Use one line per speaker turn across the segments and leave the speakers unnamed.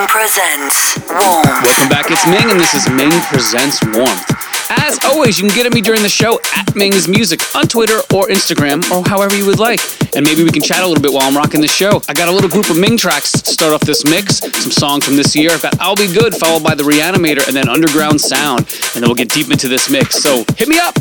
Ming presents Warmth.
Welcome back, it's Ming, and this is Ming Presents Warmth. As always, you can get at me during the show at Ming's Music on Twitter or Instagram or however you would like. And maybe we can chat a little bit while I'm rocking the show. I got a little group of Ming tracks to start off this mix, some songs from this year. I've got I'll Be Good, followed by The Reanimator, and then Underground Sound. And then we'll get deep into this mix. So hit me up!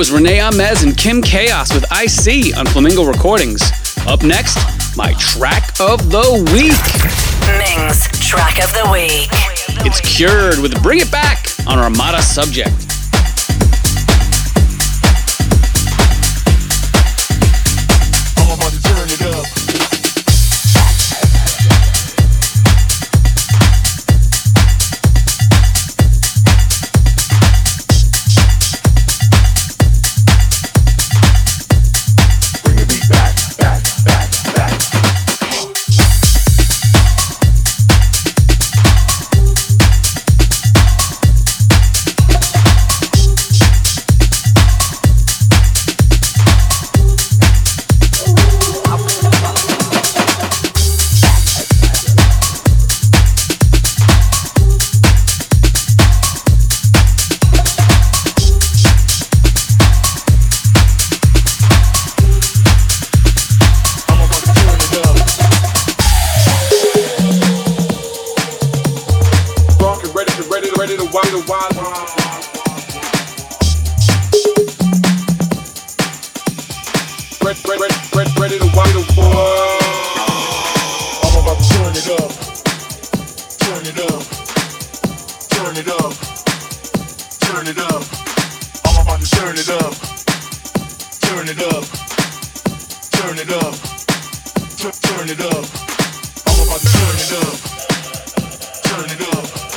Was Rene Amesz and Kim Chaos with IC on Flamingo Recordings. Up next, my track of the week.
Ming's track of the week.
It's Cured with Bring It Back on Armada Subject.
I'm about to turn it up.
Turn it up. Turn it up. Turn it up. I'm about to turn it up.
Turn it up.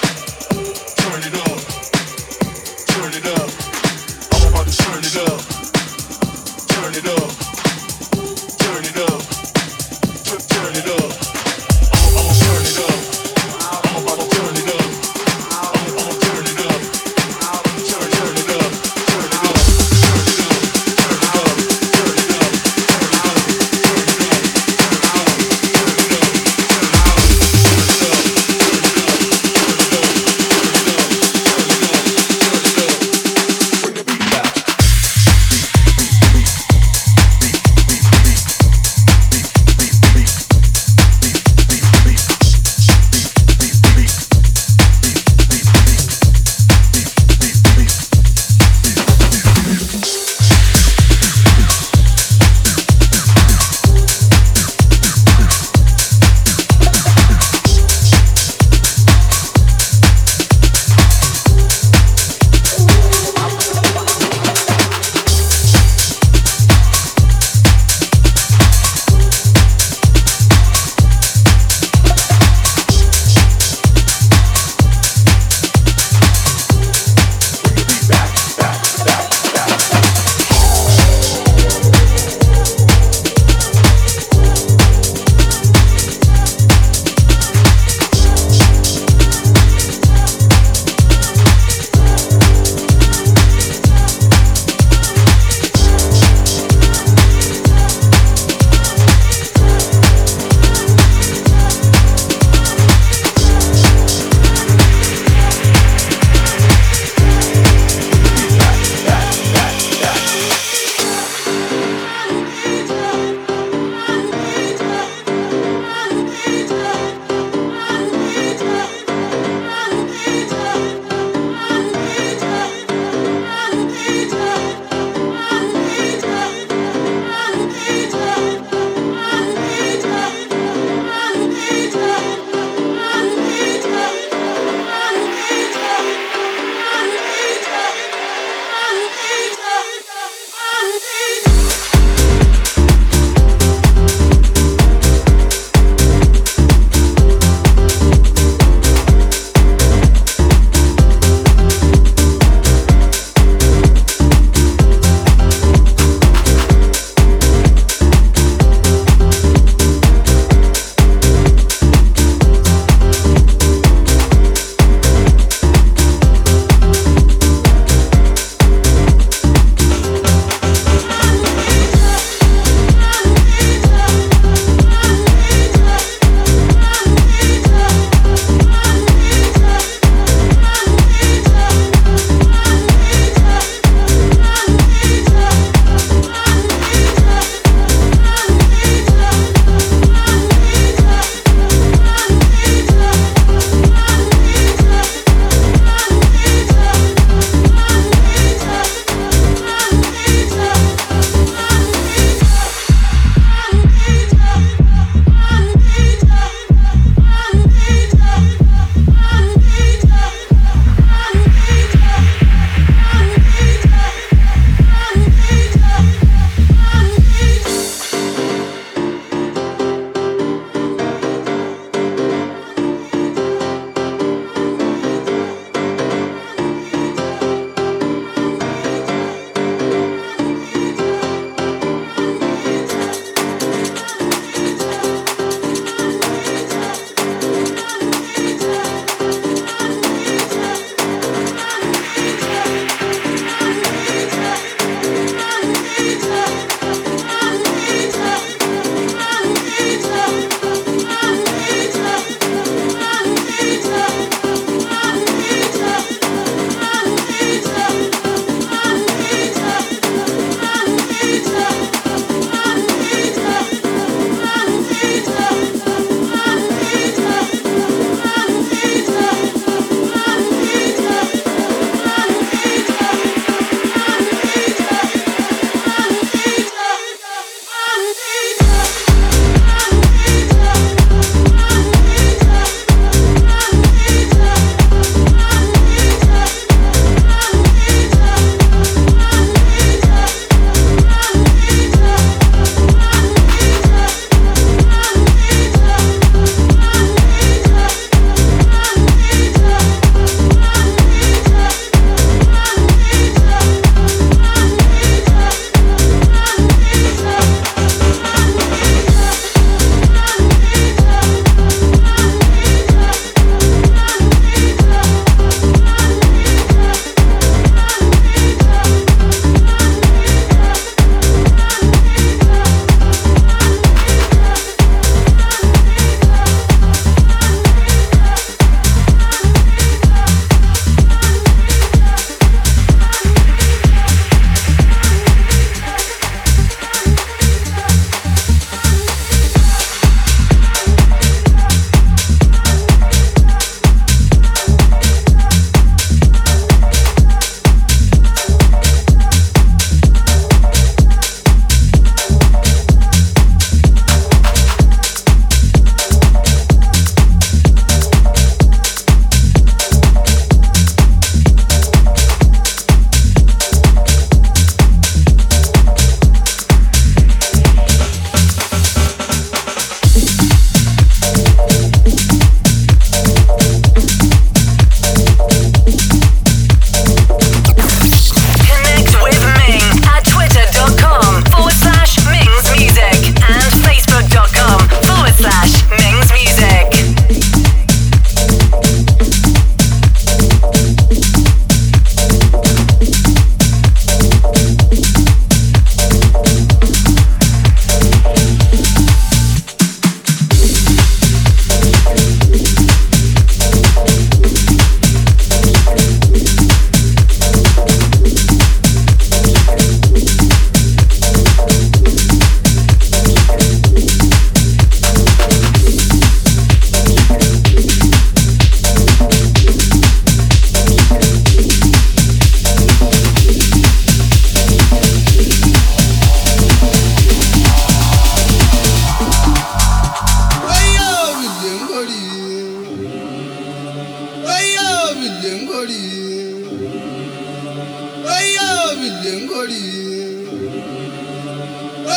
lengori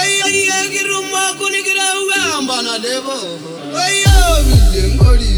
oyo yegirumwa kunigirawe ambana debo oyo bilengori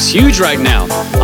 is huge right now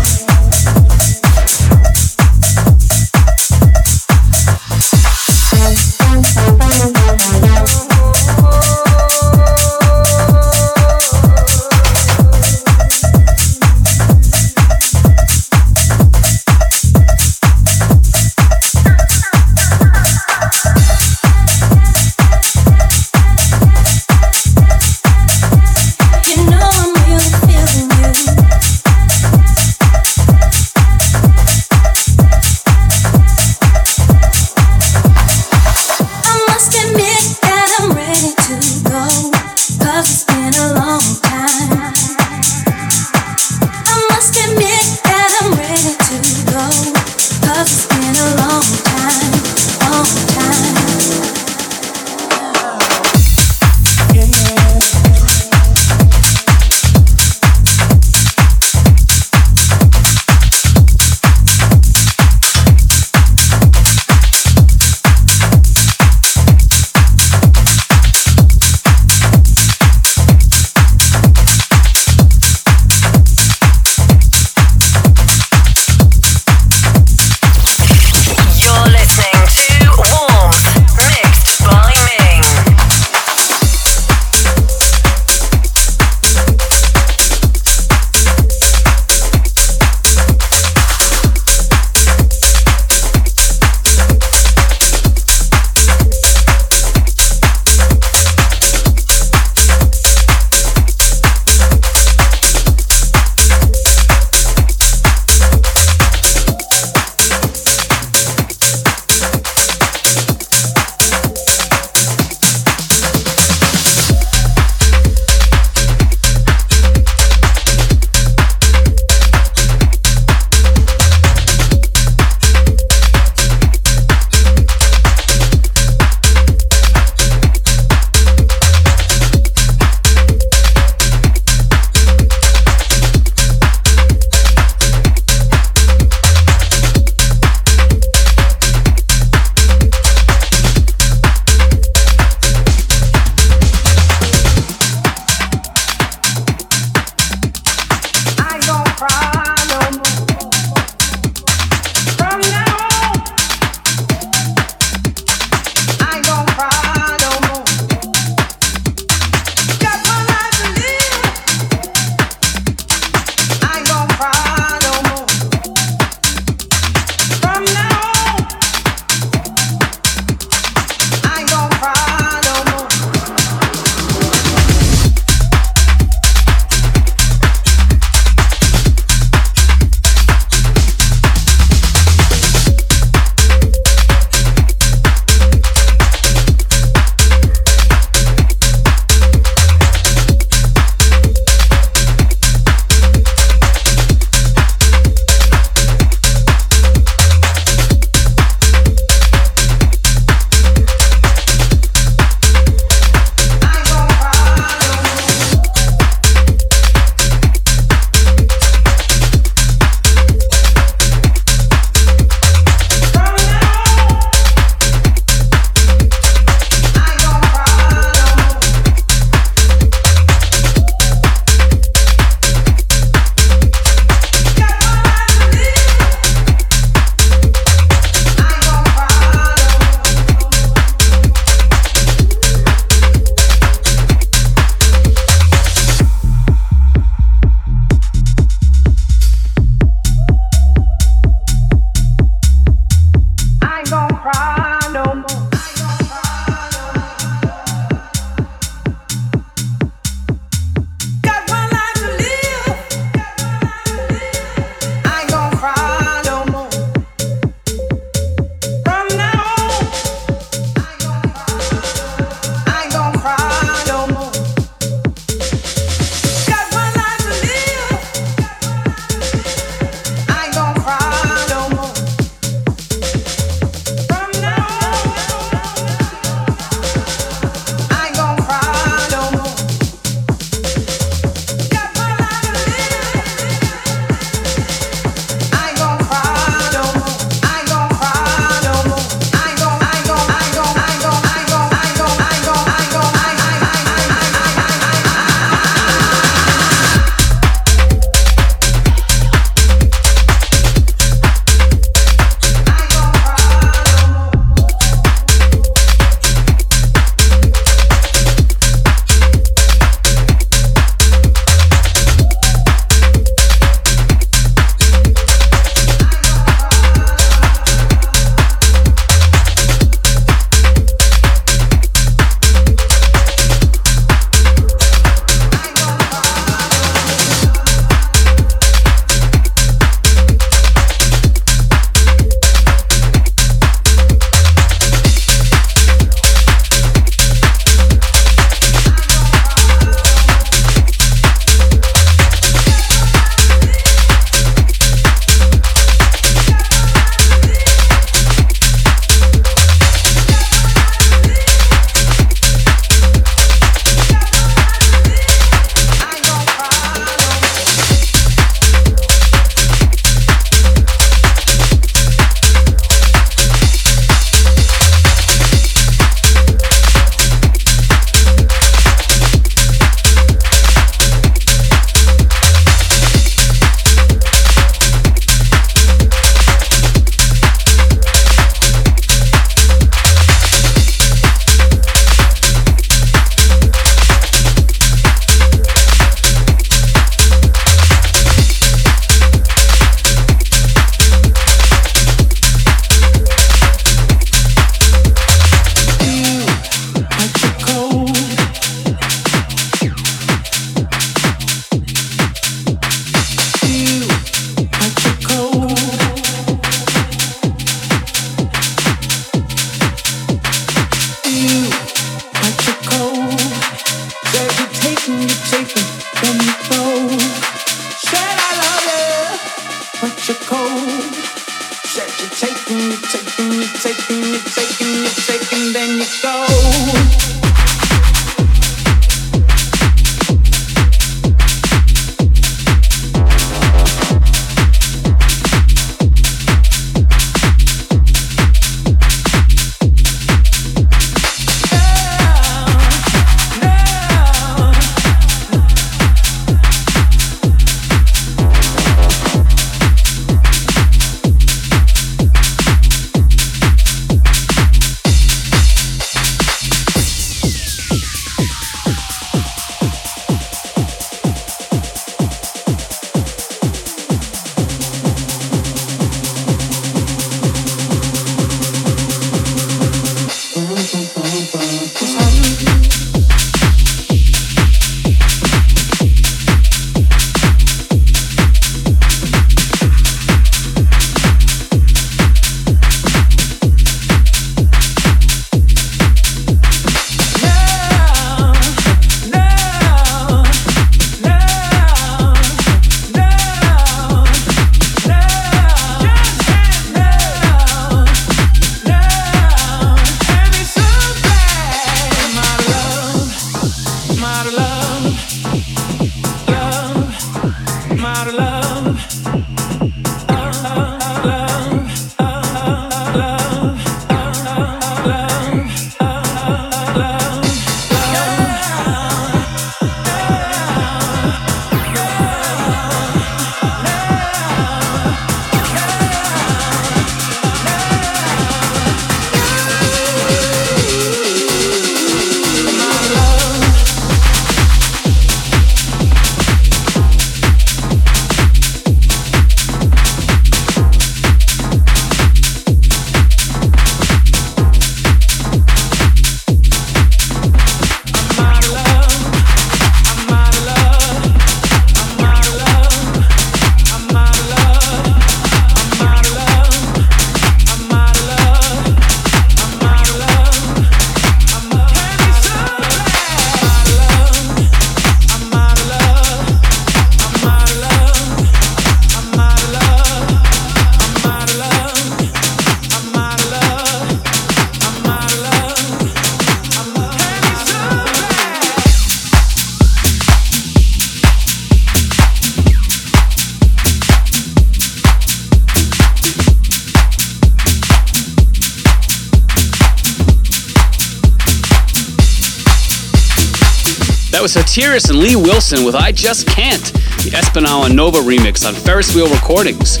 Satiris and Lee Wilson with I Just Can't, the Espinal Nova remix on Ferris Wheel Recordings.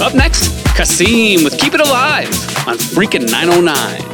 Up next, Kasim with Keep It Alive on Freakin' 909.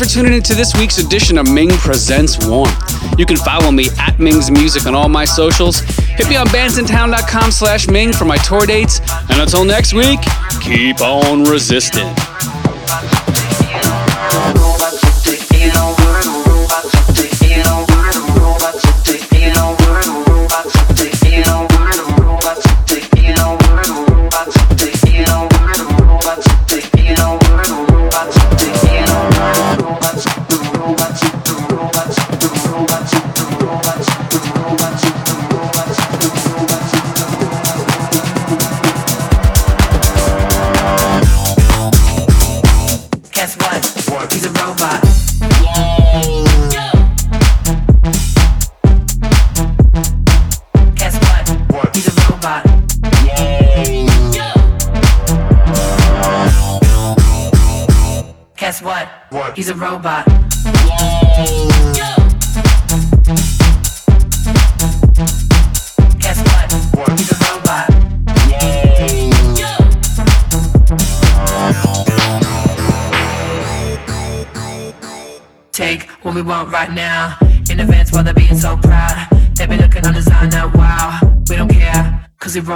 For tuning into this week's edition of Ming Presents Warmth. You can follow me at Ming's Music on all my socials. Hit me on bandsintown.com slash Ming for my tour dates. And until next week, keep on resisting.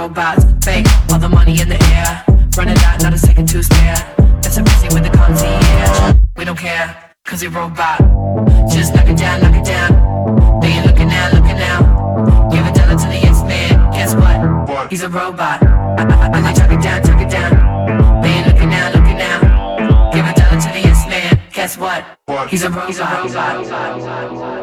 Robots. Fake all the money in the air. Running out, not a second to spare. That's amazing with the concierge. We don't care, cause we robot. Just knock it down, knock it down. They ain't looking now, looking now. Give a dollar to the yes man. Guess what? He's a robot. And they chuck it down, chuck it down. They ain't looking now, looking now. Give a dollar to the yes man. Guess what? He's a robot. He's a robot.